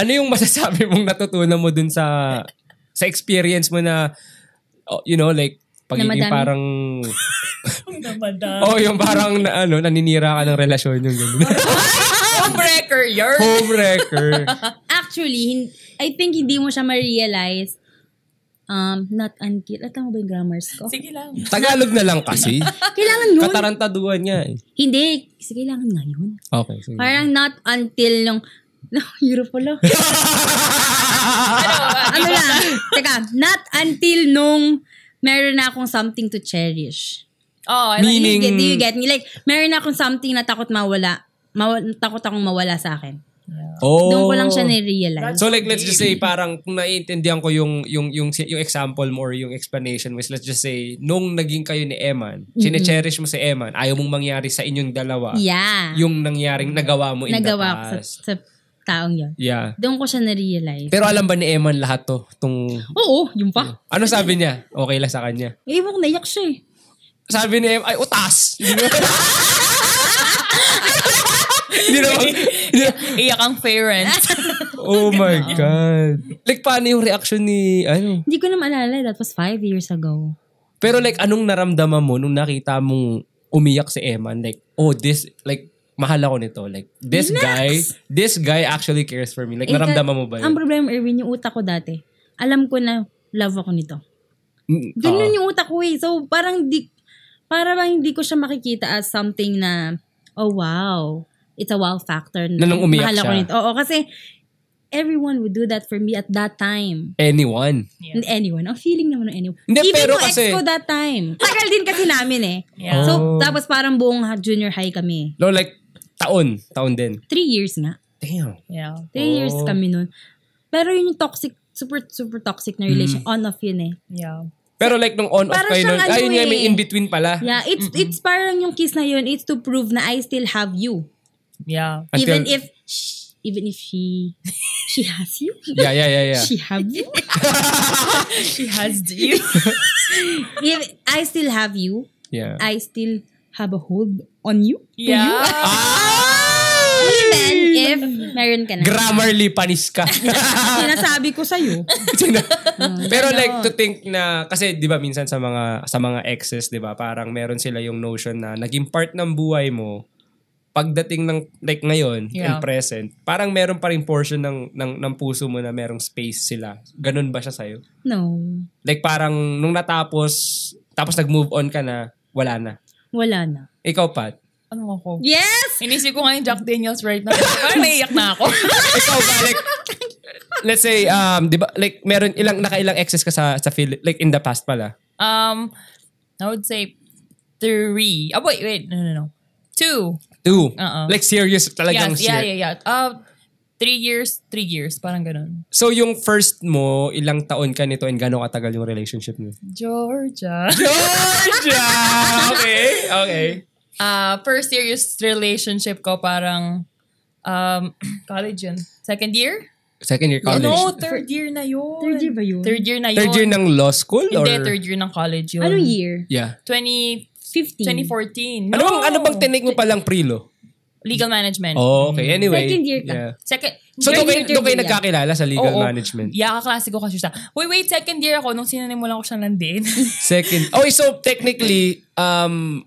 ano yung masasabi mong natutunan mo dun sa sa experience mo na oh, you know like pagiging parang oh yung parang na, ano naninira ka ng relasyon yung ganun. Homebreaker, you're... Homewrecker. Actually, hin- I think hindi mo siya ma-realize um, not until, at mo ba yung grammars ko? Sige lang. Tagalog na lang kasi. Kailangan yun. Katarantaduan niya eh. Hindi. Kasi kailangan ngayon. Okay. Sige. Parang not until nung, no, Euro pala. ano lang, teka, not until nung meron na akong something to cherish. Oh, I Meaning- Do you get, do you get me? Like, meron na akong something na takot mawala. Mawa, takot akong mawala sa akin. Oh. Doon ko lang siya ni-realize. So like let's just say parang kung naiintindihan ko yung yung yung yung example mo or yung explanation was let's just say nung naging kayo ni Eman, chine-cherish mo si Eman, ayaw mong mangyari sa inyong dalawa. Yeah. Yung nangyaring nagawa mo in Nagawa ko the sa, past. sa taong yun. Yeah. Doon ko siya na-realize. Pero alam ba ni Eman lahat to? Tung Oo, yun pa. Ano sabi niya? Okay lang sa kanya. Eh, mo naiyak siya eh. Sabi ni Eman, ay utas. Hindi naman. Iyak ang parent. Oh my God. Like, paano yung reaction ni, ano? Hindi ko na maalala. That was five years ago. Pero like, anong naramdaman mo nung nakita mong umiyak si Eman? Like, oh, this, like, mahal ako nito. Like, this guy, this guy actually cares for me. Like, Eh, naramdaman mo ba Ang yun? problema, Erwin, yung utak ko dati. Alam ko na love ako nito. Mm, Ganun oo. yung utak ko eh. So, parang di, para bang hindi ko siya makikita as something na, oh wow, it's a wow factor. Na nung umiyak mahal ako siya. nito. Oo, kasi everyone would do that for me at that time. Anyone. And anyone. Ang feeling naman ng anyone. Hindi, Even pero yung kasi- ex ko that time. Tagal din kasi namin eh. Yeah. So, Oh. tapos parang buong junior high kami. No, like, taon. Taon din. Three years nga. Damn. Yeah. Three years Oh. kami nun. Pero yun yung toxic, super, super toxic na relation. Mm. On-off yun eh. Yeah. Pero like, nung on-off kayo nun, siyang ano ayun nga, may eh. in-between pala. Yeah, it's it's parang yung kiss na yun, it's to prove na I still have you. Yeah. Until- even if sh- even if she she has you. Yeah, yeah, yeah, yeah. She have you. She has you. if I still have you, Yeah. I still have a hold on you. yeah. Even if meron ka na. Grammarly panis ka. Sinasabi ko sa'yo. Pero like to think na kasi 'di ba minsan sa mga sa mga exes 'di ba parang meron sila yung notion na naging part ng buhay mo pagdating ng like ngayon Yeah. in present parang meron pa rin portion ng ng ng puso mo na merong space sila. Ganun ba siya sa No. Like parang nung natapos tapos nag-move on ka na wala na. Wala na. Ikaw Pat. Ano ako? Yes! Inisip ko nga yung Jack Daniels right now. Parang naiyak na ako. Ikaw ba like let's say um 'di ba like meron ilang nakailang exes ka sa sa Phil- like in the past pala. Um, I would say three. Oh, wait, wait. No, no, no. Two. Two. Oo. Like serious talagang Yes, yeah, yeah, yeah. Uh, three years, three years. Parang ganun. So yung first mo, ilang taon ka nito and gano'ng katagal yung relationship niyo? Georgia. Georgia! okay, okay. Uh, first serious relationship ko parang um, college yun. Second year? Second year college. No, third year na yun. Third year ba yun? Third year na yun. Third year ng law school? Or? Hindi, third year ng college yun. Anong year? Yeah. 20, 15. 2014. Ano bang, ano bang tinig mo palang prilo? Legal management. Oh, okay. Anyway. Second year ka. Yeah. Second, So, doon kayo, doon kayo nagkakilala sa legal Oo. management? Yeah, kaklase ko kasi siya. Wait, wait, second year ako nung sinanimulan ko siyang landin. Second. Oh, so technically, um,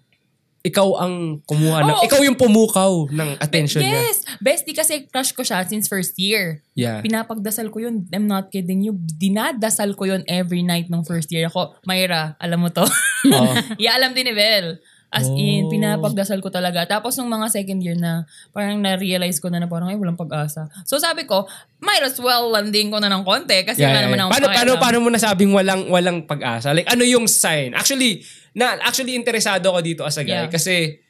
ikaw ang kumuha ng, ikaw yung pumukaw ng attention niya. yes! Bestie kasi crush ko siya since first year. Yeah. Pinapagdasal ko yun. I'm not kidding you. Dinadasal ko yun every night nung first year ako. Mayra, alam mo to? Oo. yeah, alam din ni Bel. As in, Oh. pinapagdasal ko talaga. Tapos nung mga second year na, parang na-realize ko na na parang, ay, walang pag-asa. So sabi ko, might as well landing ko na ng konti kasi Yeah, yeah, naman yeah. ako Paano, paano, paano mo nasabing walang, walang pag-asa? Like, ano yung sign? Actually, na, actually, interesado ako dito as a guy. Yeah. Kasi,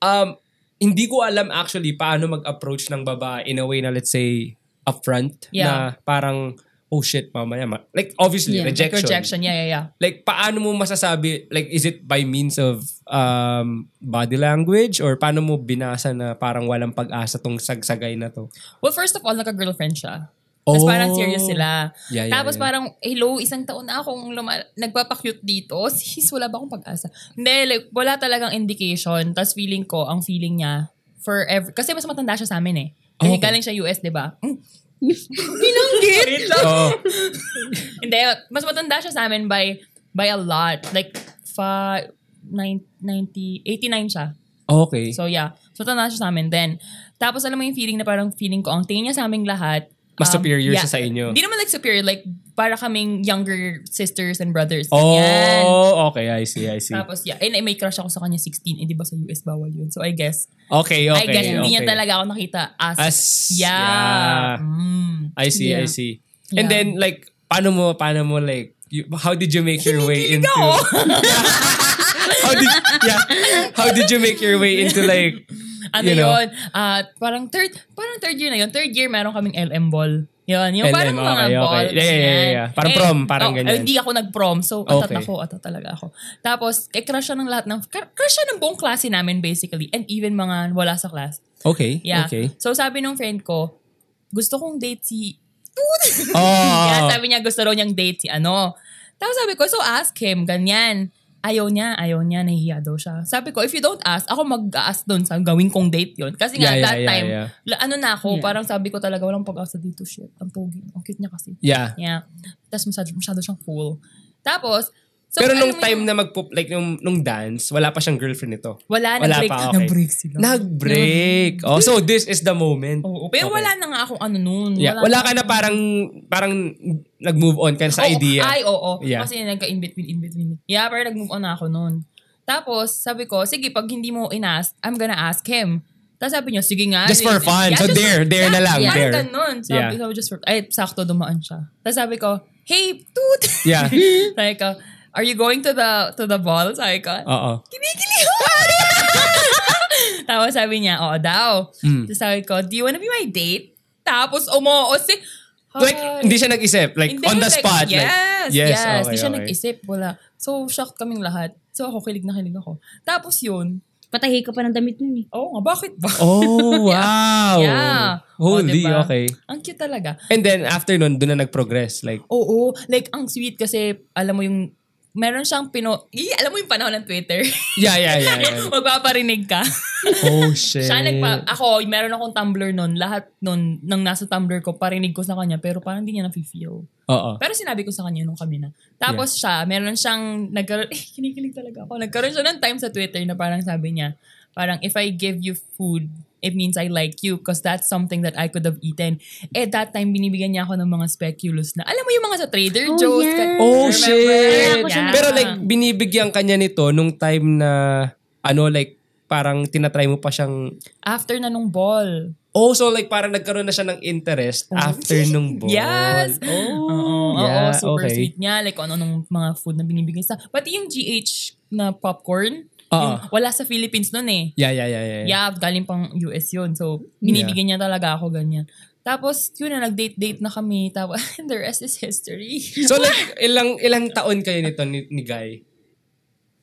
um, hindi ko alam actually paano mag-approach ng babae in a way na let's say, upfront. Yeah. Na parang, oh shit, mamaya. Ma-. Like, obviously, Yeah, rejection. Rejection, yeah, yeah, yeah. Like, paano mo masasabi, like, is it by means of um, body language? Or paano mo binasa na parang walang pag-asa tong sagsagay na to? Well, first of all, nagka-girlfriend siya. Tapos Oh. parang serious sila. Yeah, yeah, Tapos yeah. parang, hello, isang taon na akong luma- nagpapakyut dito. Sis, wala ba akong pag-asa? Hindi, like, wala talagang indication. Tapos feeling ko, ang feeling niya, forever, kasi mas matanda siya sa amin eh. Kasi Okay. galing siya US, di ba? Mm. Binanggit! Oo. Hindi, mas matanda siya sa amin by by a lot. Like, fa, 90, 89 siya. Okay. So yeah, so matanda siya sa amin then. Tapos alam mo yung feeling na parang feeling ko, ang tingin niya sa aming lahat, Mas um, superior yeah. siya sa inyo. Hindi naman like superior, like para kaming younger sisters and brothers. Ganyan. Oh, okay. I see, I see. Tapos yeah, and may crush ako sa kanya 16. Eh, di ba sa US bawal yun? So I guess, Okay, okay. I guess hindi niya okay. talaga ako nakita as, As, yeah. yeah. Mm. I see, I Yeah. see. And Yeah. then, like, paano mo, paano mo, like, you, how did you make your way into... how did, yeah, how did you make your way into, like, Ano you know? yun? Ah, parang third, parang third year na yun. Third year meron kaming LM ball. Yun, yung LM, parang mga okay, okay. balls. Yeah, yeah, yeah, yan. yeah. Parang prom, parang oh, ganyan. Hindi ako nag-prom. So, atat Okay. ako, atat talaga ako. Tapos, eh, crush siya ng lahat ng, crush siya ng buong klase namin basically. And even mga wala sa class. Okay, Yeah. okay. So, sabi nung friend ko, gusto kong date si Oh, Yeah, sabi niya gusto raw niyang date si ano. Tapos sabi ko, so ask him, ganyan. Ayaw niya, ayaw niya, nahihiya daw siya. Sabi ko, if you don't ask, ako mag-ask doon sa gawin kong date yon Kasi nga, Yeah, yeah, that yeah, time, yeah. la- ano na ako, Yeah. parang sabi ko talaga, walang pag-asa dito, shit. Ang pogi. Ang cute niya kasi. yeah. Yeah. Tapos masyado, masyado siyang cool. Tapos, so, Pero alam nung time yung- na mag like nung, nung dance, wala pa siyang girlfriend nito. wala, wala nag-break, pa, okay. nag-break sila. Nag-break. Oh, so this is the moment. Oo, pero Okay. wala na nga akong ano nun. Yeah, wala ka na parang parang nag-move on ka na sa Oo, idea. Ay, oo. Yeah. Kasi nagka-in-between, in-between. Yeah, pero nag-move on na ako noon. Tapos, sabi ko, sige, pag hindi mo in-ask, I'm gonna ask him. Tapos sabi niya, sige nga. Just for fun. So just there, for- there na lang, Yeah, there. ganun. Sabi Yeah. ko, just for, ay, sakto dumaan siya. Tapos sabi ko, hey, toot! Yeah. sabi ko, are you going to the to the ball? Sabi ko, Oo. kinikili ako. Tapos sabi niya, oo daw. Mm. Tapos sabi ko, do you wanna be my date? Tapos umoo si, Like, Hi. hindi siya nag-isip. Like, Hindi, on the like, spot. Yes, like, yes. okay, Hindi siya okay. nag-isip. Wala. So, shocked kaming lahat. So, ako, kilig na kilig ako. Tapos yun, Patahi ka pa ng damit nun eh. oo nga, bakit ba? Oh, wow. Yeah. Holy, Oh, diba? okay. Ang cute talaga. And then, after nun, doon na nag-progress. Like, Oo, like, ang sweet kasi, alam mo yung, meron siyang pino, Ih, alam mo yung panahon ng Twitter? yeah, yeah, yeah. yeah. Magpaparinig ka. oh, shit. Siya nagpa, ako, meron akong Tumblr nun. Lahat nun, nang nasa Tumblr ko, parinig ko sa kanya, pero parang hindi niya na-feel. Oo. Pero sinabi ko sa kanya nung kami na. Tapos siya, meron siyang, nagkaroon, eh, kinikilig talaga ako. Nagkaroon siya ng time sa Twitter na parang sabi niya, parang if I give you food, it means I like you because that's something that I could have eaten. Eh, that time, binibigyan niya ako ng mga speculoos na, alam mo yung mga sa Trader Oh, Joe's? yeah. ka- Oh, Remember? shit. Yeah. Pero like, binibigyan kanya nito nung time na, ano, like, parang tinatry mo pa siyang, After na nung ball. oh, so like, parang nagkaroon na siya ng interest after nung ball. Oh. Yes! Oh, Oo, yeah, oo, super okay. sweet niya. Like, ano nung mga food na binibigay sa... Pati yung GH na popcorn, Oo. yung wala sa Philippines nun eh. Yeah, yeah, yeah, yeah. Yeah, galing pang US yun. So, binibigyan niya talaga ako ganyan. Tapos, yun na, nag-date-date na kami. Tapos, the rest is history. So like, ilang ilang taon kayo nito ni, ni Guy?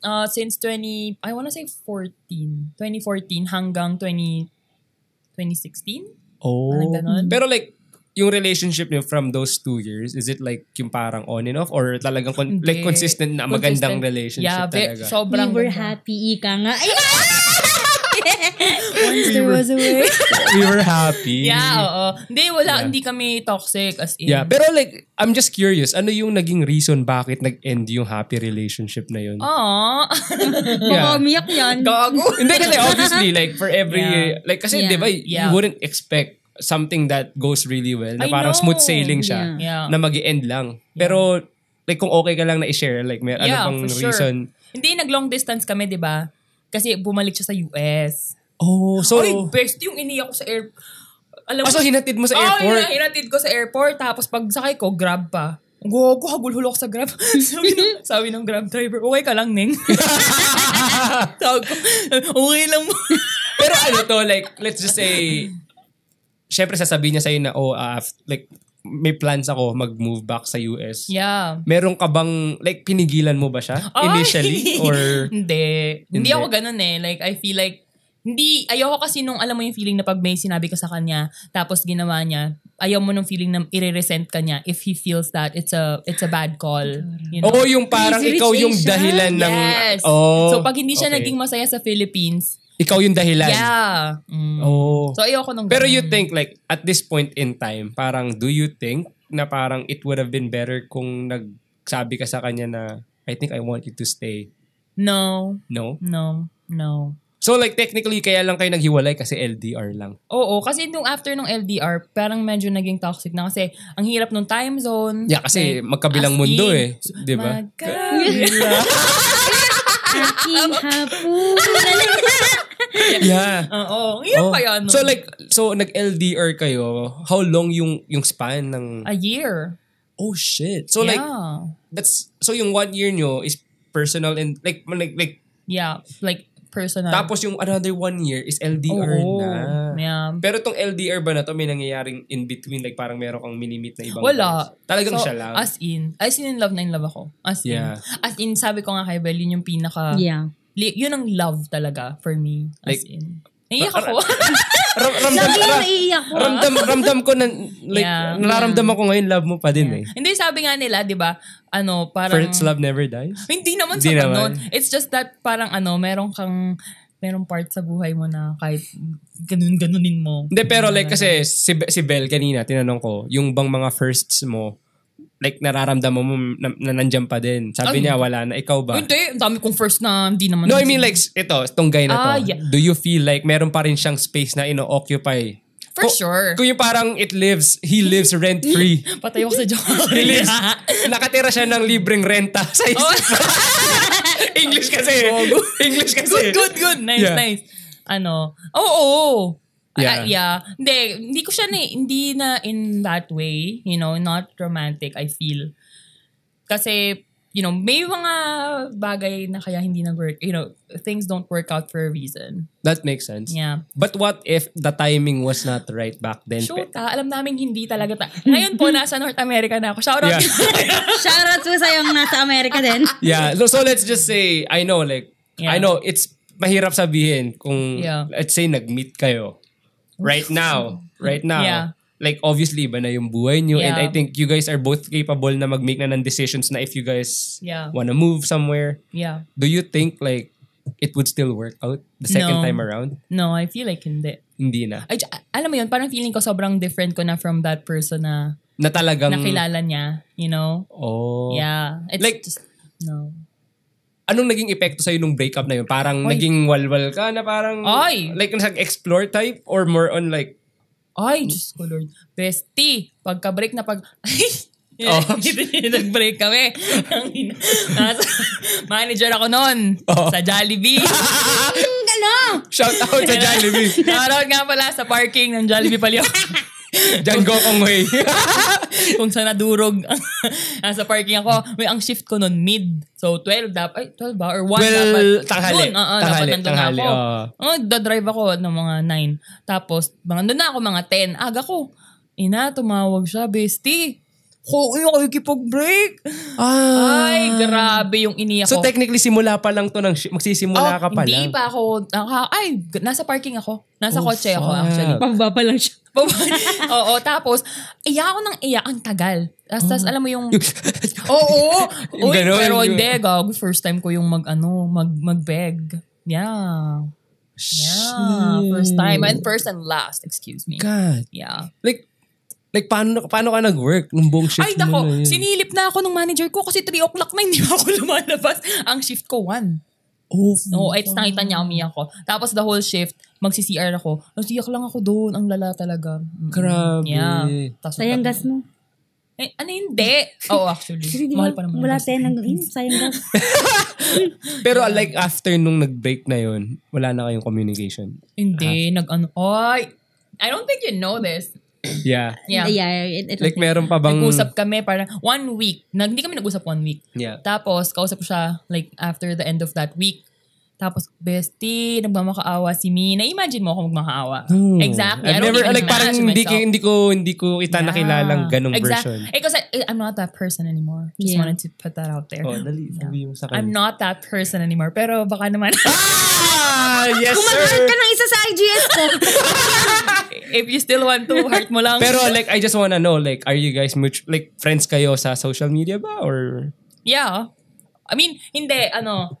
Uh, since 20, I wanna say 14. 2014 hanggang 20, 2016? Oh. Parang ganon. Pero like, yung relationship niyo from those two years, is it like yung parang on and off? Or talagang con- like consistent na magandang Consistent. relationship yeah, talaga? sobrang We were ganda. happy, ika nga. Ay! Once there was a way. we were happy. Yeah, oo. Hindi, wala, Yeah. hindi kami toxic as in. Yeah, pero like, I'm just curious, ano yung naging reason bakit nag-end yung happy relationship na yun? Aww. Baka umiyak yan. Gago. Hindi kasi obviously, like for every, Yeah. like kasi Yeah. di ba, Yeah. you wouldn't expect something that goes really well, na I parang know. smooth sailing siya, Yeah. na mag end lang. Pero, like kung okay ka lang na i-share, like may Yeah, ano bang sure. reason? Hindi, nag-long distance kami, di ba? Kasi bumalik siya sa US. Oh, so, Ay, best yung iniyak ko sa air... Alam ah, so hinatid mo sa Oh, airport? yun, hinatid ko sa airport. Tapos pag sakay ko, grab pa. Gogo, hagulhulo ako sa grab. sabi, ng, sabi ng grab driver, okay ka lang, Ning. Tawag ko, okay lang mo. Pero ano to, like, let's just say, syempre sasabihin niya sa'yo na, oh, af- like, may plans ako mag-move back sa US. yeah. Meron ka bang, like, pinigilan mo ba siya Ay! initially? Or, hindi. Hindi Hindi. ako ganun eh. Like, I feel like, hindi, ayoko kasi nung, alam mo yung feeling na pag may sinabi ka sa kanya, tapos ginawa niya, ayaw mo nung feeling na i-resent ka niya if he feels that it's a it's a bad call. You know? oh, yung parang ikaw yung dahilan ng, Yes. oh, so pag hindi siya okay. naging masaya sa Philippines, ikaw yung dahilan. Yeah. Mm. Oh. So, ayoko nung Pero ganun. you think like at this point in time, parang do you think na parang it would have been better kung nagsabi ka sa kanya na I think I want you to stay. No. No? No. No. So like technically kaya lang kayo naghiwalay kasi LDR lang. Oo, kasi nung after nung LDR, parang medyo naging toxic na kasi ang hirap nung time zone. Yeah, kasi Like, magkabilang mundo in, eh. 'Di ba? Magkabila. Aking hapunan. Yeah. Oo, hirap Oh. pa yan. So like so nag-LDR kayo, how long yung yung span ng a year. Oh shit. So like yeah. that's so yung one year nyo is personal and like like, like Yeah, like personal. tapos yung another one year is LDR Oo. na. Yeah. Pero tong LDR ba na to may nangyayaring in between like parang meron kang minimit na ibang Wala. guys? Talagang So, siya lang. As in. As in, in love na in love ako. As in. Yeah. As in, sabi ko nga kay Bel, yun yung pinaka, Yeah. Li- yun ang love talaga for me. As Like, in. Naiyak ako. Ram- ramdam, ra- naiiyak ko. ramdam, ramdam ko na, like, Yeah. nararamdaman ko ngayon love mo pa din eh. Hindi, sabi nga nila, di ba, ano, parang... First love never dies? Hindi naman Hindi sa naman. ganun. It's just that parang ano, meron kang, merong part sa buhay mo na kahit ganun-ganunin mo. Hindi, pero like kasi si, si Belle kanina, tinanong ko, yung bang mga firsts mo, like nararamdaman mo na, na nandyan pa din. Sabi Ay. niya, wala na. Ikaw ba? Hindi, ang dami kong first na hindi naman. No, I mean like, ito, itong guy na to. Ah, yeah. Do you feel like meron pa rin siyang space na ino-occupy? For Kung- sure. Kung yung parang it lives, he lives rent-free. Patay ako sa joke. he lives, nakatira siya ng libreng renta sa isip. Oh. English kasi. English kasi. good, good, good. Nice, Yeah. nice. Ano, oo, oo. Yeah. Yeah. yeah. Hindi, hindi ko siya na, hindi na in that way, you know, not romantic, I feel. Kasi, you know, may mga bagay na kaya hindi nag-work. You know, things don't work out for a reason. That makes sense. Yeah. But what if the timing was not right back then? Shoot alam namin hindi talaga. Ta- Ngayon po, nasa North America na ako. Shout out. Yeah. Shoutout po sa yung nasa Amerika din. Yeah. So, so let's just say, I know, like, I Yeah. know, it's mahirap sabihin kung, Yeah. let's say, nag-meet kayo. Right now. Right now. Yeah. Like, obviously, iba na yung buhay nyo. And Yeah. I think you guys are both capable na mag-make na ng decisions na if you guys Yeah. wanna move somewhere. yeah. Do you think, like, it would still work out the second No. time around? No, I feel like hindi. Hindi na. Ay, alam mo yun, parang feeling ko sobrang different ko na from that person na Na talagang... nakilala niya, you know? Oh. Yeah. It's Like- just, no. Anong naging epekto sa'yo nung breakup na yun? Parang Ay. naging walwal ka na parang... Ay. Like, nag-explore type? Or more on like... Ay, Diyos ko Lord. Bestie, pagka-break na pag... Oh. Nag-break kami. Nasa, manager ako noon Oh. sa Jollibee. Ano? Shout out sa Jollibee. Shoutout nga pala sa parking ng Jollibee Palio. Django Kong Way. Kung saan nadurog. Nasa parking ako. May ang shift ko noon mid. So 12 dapat. Ay, 12 ba? Or 1 Well, dapat. tanghali. Doon, oo, Tanghali, dapat tanghali, ako. Oh, dadrive ako ng mga 9. Tapos, mga nandun na ako mga 10. Aga ko. Ina, tumawag siya, bestie. Ko, yung nakikipag-break. Ah. Ay, grabe yung iniyak So ko. technically, simula pa lang to ng shi- magsisimula Oh, ka pa lang. hindi pa ako, naka, ay, nasa parking ako. Nasa Oh, kotse ako fuck. actually. Pababa pa lang siya. Oo, tapos, iyak ako ng iyak, ang tagal. Tapos, tapos alam mo yung, oo, Yung Uy, ganon, pero yung- hindi, gago, first time ko yung mag, ano, mag, mag-beg. Yeah. Yeah, first time. And first and last, excuse me. God. Yeah. Like, like paano, paano ka nag-work nung buong shift Ay, mo nako, na yun? sinilip na ako ng manager ko kasi 3 o'clock na hindi ako lumalabas. Ang shift ko, 1. Oh, oh, it's nakita niya umiyak ko. Tapos the whole shift, magsi-CR ako. Nasiyak lang ako doon. Ang lala talaga. Grabe. Yeah. Tapos, Sayang gas mo. Eh, ano hindi? Oo, actually. Kasi di Mahal pa naman. gas. 10 hanggang, mm, sayang gas. Pero like after nung nag-break na yun, wala na kayong communication. Hindi, nag-ano. Ay, I don't think you know this. Yeah. Yeah. yeah it, it Like meron pa bang... Nag-usap kami para one week. Nag, hindi kami nag-usap one week. Yeah. Tapos, kausap ko siya like after the end of that week. Tapos, bestie, nagmamakaawa si Mi. Na-imagine mo ako magmakaawa. Oh. Exactly. I I've never, like parang hindi, ko, hindi ko, hindi ko kita Yeah. nakilalang ganong Exact- version. Eh, kasi eh, I'm not that person anymore. Just Yeah. wanted to put that out there. Oh, dali. Sabi mo sa I'm kanya. not that person anymore. Pero baka naman, Ah! Yes, Kumahal sir! ka ng isa sa IGS ko. if you still want to, heart mo lang. Pero like, I just wanna know, like, are you guys mutual, like, friends kayo sa social media ba? Or, Yeah. I mean, hindi, ano,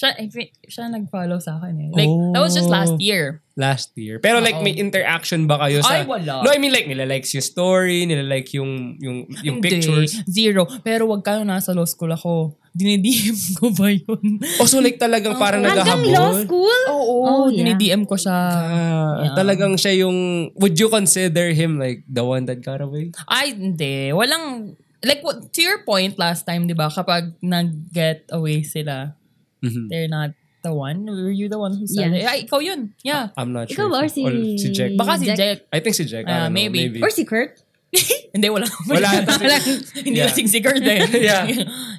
Siya, I think, siya nag-follow sa akin eh. Like, that was just Oh. last year. Last year. Pero like Oo. may interaction ba kayo sa Ay, wala. No, I mean like nila-likes yung story, nila-like yung yung yung Hindi, pictures. Zero. Pero wag ka nasa law school ako. Dinidiem ko ba yun? Oh, so like talagang parang Hanggang naghahabol. law school? Oo, Oh, yeah. dinidiem ko siya. Ah, Yeah. Talagang siya yung would you consider him like the one that got away? Ay, hindi. Walang, like, what, to your point last time, di ba, kapag nag-get away sila, Mhm. they're not the one. Were you the one who said Yeah. it? Ay, ikaw yun. Yeah. I'm not Ikaw sure. or if- si... si Jack. Baka si Jack? Jack. I think si Jack. I Ah, don't know, maybe. Or si Kurt? hindi, wala. Wala si- Hindi Yeah. lasing si Kurt eh. Yeah.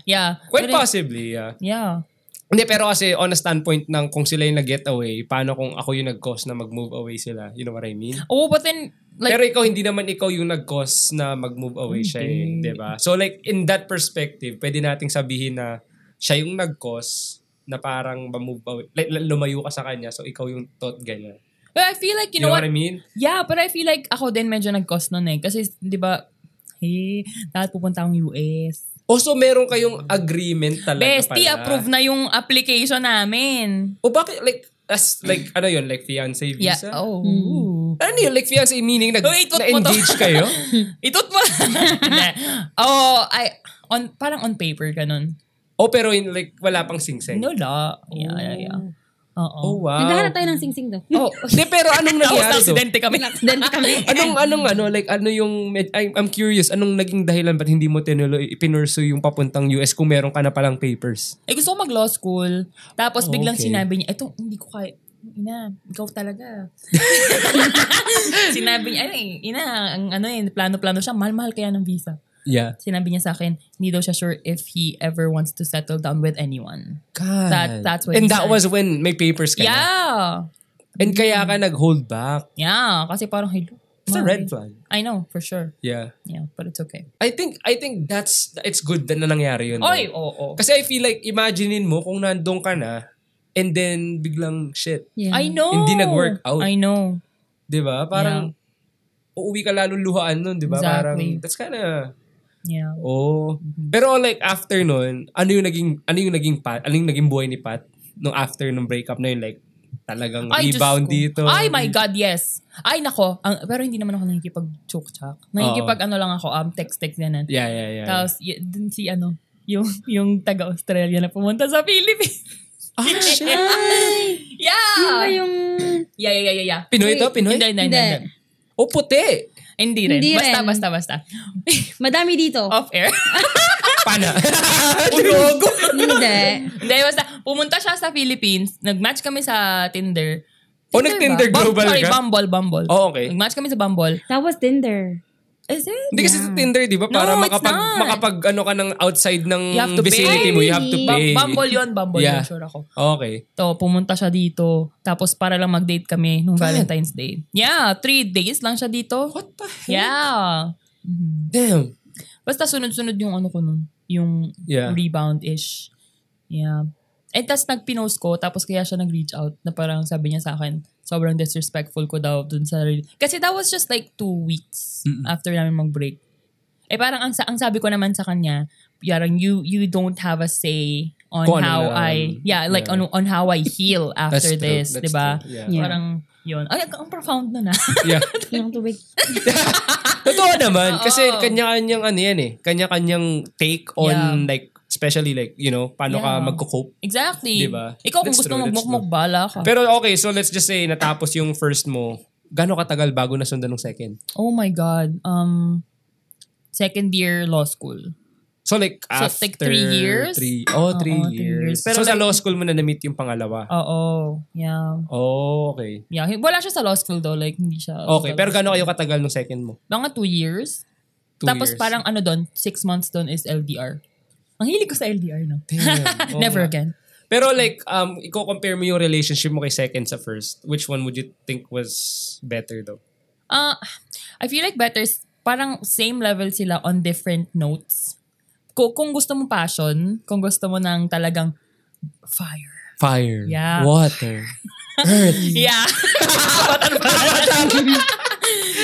yeah. Quite Pero- possibly, yeah. Yeah. Hindi, pero kasi on a standpoint ng kung sila yung nag-get away, paano kung ako yung nag-cause na mag-move away sila? You know what I mean? Oh, but then, like, pero ikaw, hindi naman ikaw yung nag-cause na mag-move away siya eh. Ba? So like, in that perspective, pwede nating sabihin na siya yung nag-cause na parang ma-move away. Like, lumayo ka sa kanya, so ikaw yung thought ganyan. but I feel like, you, You, know know, what, what? I mean? Yeah, but I feel like ako din medyo nag-cost nun eh. Kasi, di ba, hey, dapat pupunta akong US. Also, meron kayong agreement talaga Bestie, pala. approve na yung application namin. O bakit, like, as, like, ano yun, like fiancé Yeah. visa? Oh. Ano yun, like fiancé meaning nag, Oh, na-engage kayo? Itot mo. Hindi. oh, I, on, parang on paper ganun. O pero in, like, wala pang sing-sing? No la. Yeah, yeah, yeah. Oo. Oh, wow. Naghahanap tayo ng sing-sing daw. Oh, Hindi, pero anong nangyari doon? aksidente kami. Accident kami. Anong, anong, ano, like, ano yung, med- I'm, I'm curious, anong naging dahilan ba't hindi mo tinuloy, pinursu yung papuntang US kung meron ka na palang papers? Eh, gusto ko mag-law school. Tapos Oh, biglang okay. sinabi niya, eto, hindi ko kaya. Ina, ikaw talaga. sinabi niya, ay, ina, ang ano eh, plano-plano siya, mahal-mahal kaya ng visa. Yeah. Sinabi niya sa akin, hindi daw siya sure if he ever wants to settle down with anyone. God. That- that's what And that said. was when may papers ka na. Yeah. And kaya ka nag-hold back. Yeah. Kasi parang, hello. It's a red flag. I know, for sure. Yeah. Yeah, but it's okay. I think, I think that's, it's good na nangyari yun. Oy, oo. Oh, Kasi I feel like, imaginein mo kung nandun ka na, and then biglang, shit. Yeah. I know. Hindi nag-work out. I know. Di ba? Parang, uuwi ka lalong luhaan nun, di ba? Parang, Exactly. that's kinda, Yeah. oh. Pero like, after nun, ano yung naging, ano yung naging Pat, ano yung naging buhay ni Pat, nung after nung breakup na yun, like, talagang Ay, Diyos rebound ko. dito. Ay, my God, yes. Ay, nako. Ang, pero hindi naman ako nakikipag-chok-chak. Nakikipag ano lang ako, um, text-text ganun. Yeah, yeah, yeah. Tapos, y- dun si ano, yung, yung taga-Australia na pumunta sa Philippines. ah, shit. yeah! Yun ba yung... Yeah, yeah, yeah, yeah, yeah. Pinoy to? Pinoy? Hindi, hindi, hindi. Hindi. hindi. O puti. Hindi rin. Hindi basta, rin. basta, basta. Madami dito. Off-air. Pana. Ulogo. Hindi. Hindi, basta. Pumunta siya sa Philippines. Nag-match kami sa Tinder. O, Tinder nag-Tinder ba? global Sorry, ka? Bumble, Bumble. Oh, okay. Nag-match kami sa Bumble. That was Tinder. Is it? Hindi kasi sa Tinder, di ba? Para No, it's makapag, not. makapag ano ka ng outside ng vicinity pay. mo, you have to pay. Bum- Bumble yun, Bumble Yeah. yun, sure ako. Okay. To, pumunta siya dito. Tapos para lang mag-date kami nung. Valentine's Day. Yeah, three days lang siya dito. What the heck? Yeah. Damn. Basta sunod-sunod yung ano ko nun. Yung Yeah. rebound-ish. Yeah. And tas nag-pinost ko, tapos kaya siya nag-reach out na parang sabi niya sa akin, sobrang disrespectful ko daw dun sa... Kasi that was just like two weeks after namin mag-break. Eh parang ang, sa- ang sabi ko naman sa kanya, parang you you don't have a say on Kung ano how na- I yeah like yeah. on on how I heal after That's this, 'di ba? Yeah. Yeah. Parang yun. Ay, ang profound na na. Yeah. Yung tubig. Totoo naman. Kasi kanya-kanyang ano yan eh. Kanya-kanyang take on Yeah. like, especially like, you know, paano ka Yeah. magko-cope. exactly. Diba? Ikaw kung That's gusto magmukmuk, bala ka. Pero okay, so let's just say natapos yung first mo. Gano'ng katagal bago nasundan ng second? oh my God. Um, second year law school. So like So, after... like three years? Three, oh, Oo, three three years. years. Pero so sa like- law school mo na na-meet yung pangalawa? Oo. Yeah. Oh, okay. Yeah. Wala siya sa law school though. Like, hindi siya. Okay, sa pero gano'n kayo katagal nung second mo? Mga two years. Two Tapos years. parang ano doon, six months doon is LDR. Ang hilig ko sa LDR, no? Damn. Never nga. again. Pero like, um, i-compare mo yung relationship mo kay second sa first. Which one would you think was better though? Uh, I feel like better, parang same level sila on different notes. Kung, kung gusto mo passion, kung gusto mo ng talagang fire. Fire. Yeah. Water. Earth. Yeah.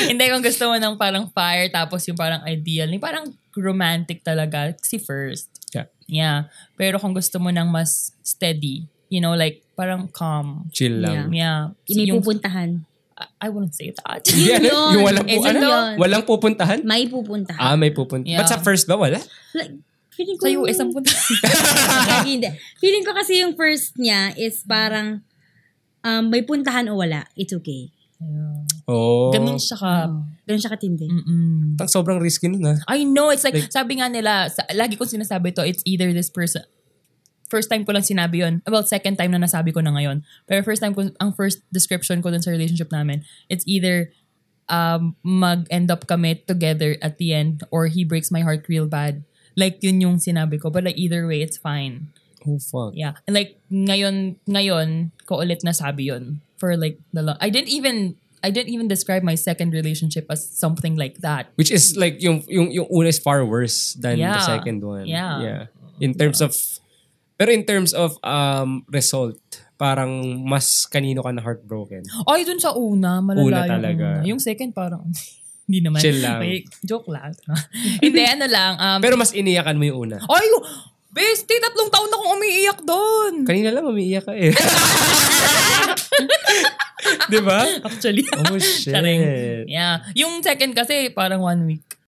Hindi, kung gusto mo ng parang fire, tapos yung parang ideal, yung parang romantic talaga, si first. Yeah. Yeah. Pero kung gusto mo ng mas steady, you know, like, parang calm. Chill lang. Yeah. May Yung- pupuntahan. I- I wouldn't say that. Hindi, ano? yun. Yung walang, pu- ano? yun? walang pupuntahan? May pupuntahan. Ah, may pupuntahan. Yeah. But sa first ba, wala? Like, feeling ko, Sa US ang punta. Lagi hindi. Feeling ko kasi yung first niya is parang um, may puntahan o wala. It's okay. Oh. Ganun siya ka. Ganun siya katindi. Mm-mm. Tang sobrang risky nun ah. I know, it's like, Like- sabi nga nila, sa, lagi kong sinasabi to, it's either this person, first time ko lang sinabi yon Well, second time na nasabi ko na ngayon. Pero first time ko, ang first description ko dun sa relationship namin, it's either um, mag-end up kami together at the end or he breaks my heart real bad. Like, yun yung sinabi ko. But like, either way, it's fine. Oh, fuck. Yeah. And like, ngayon, ngayon, ko ulit nasabi yun. For like, the lo- I didn't even, I didn't even describe my second relationship as something like that. Which is like, yung, yung, yung una is far worse than the Yeah. second one. Yeah. Yeah. In terms of, pero in terms of um result, parang mas kanino ka na heartbroken. Ay, dun sa una, malala Una yung talaga. una. Yung second parang, hindi naman. Chill lang. May, joke lang. hindi, ano lang. Um, Pero mas iniyakan mo yung una. ay, bestie, tatlong taon na akong umiiyak doon. Kanina lang umiiyak ka eh. Di ba? Actually. Oh, shit. Charing. Yeah. Yung second kasi, parang one week.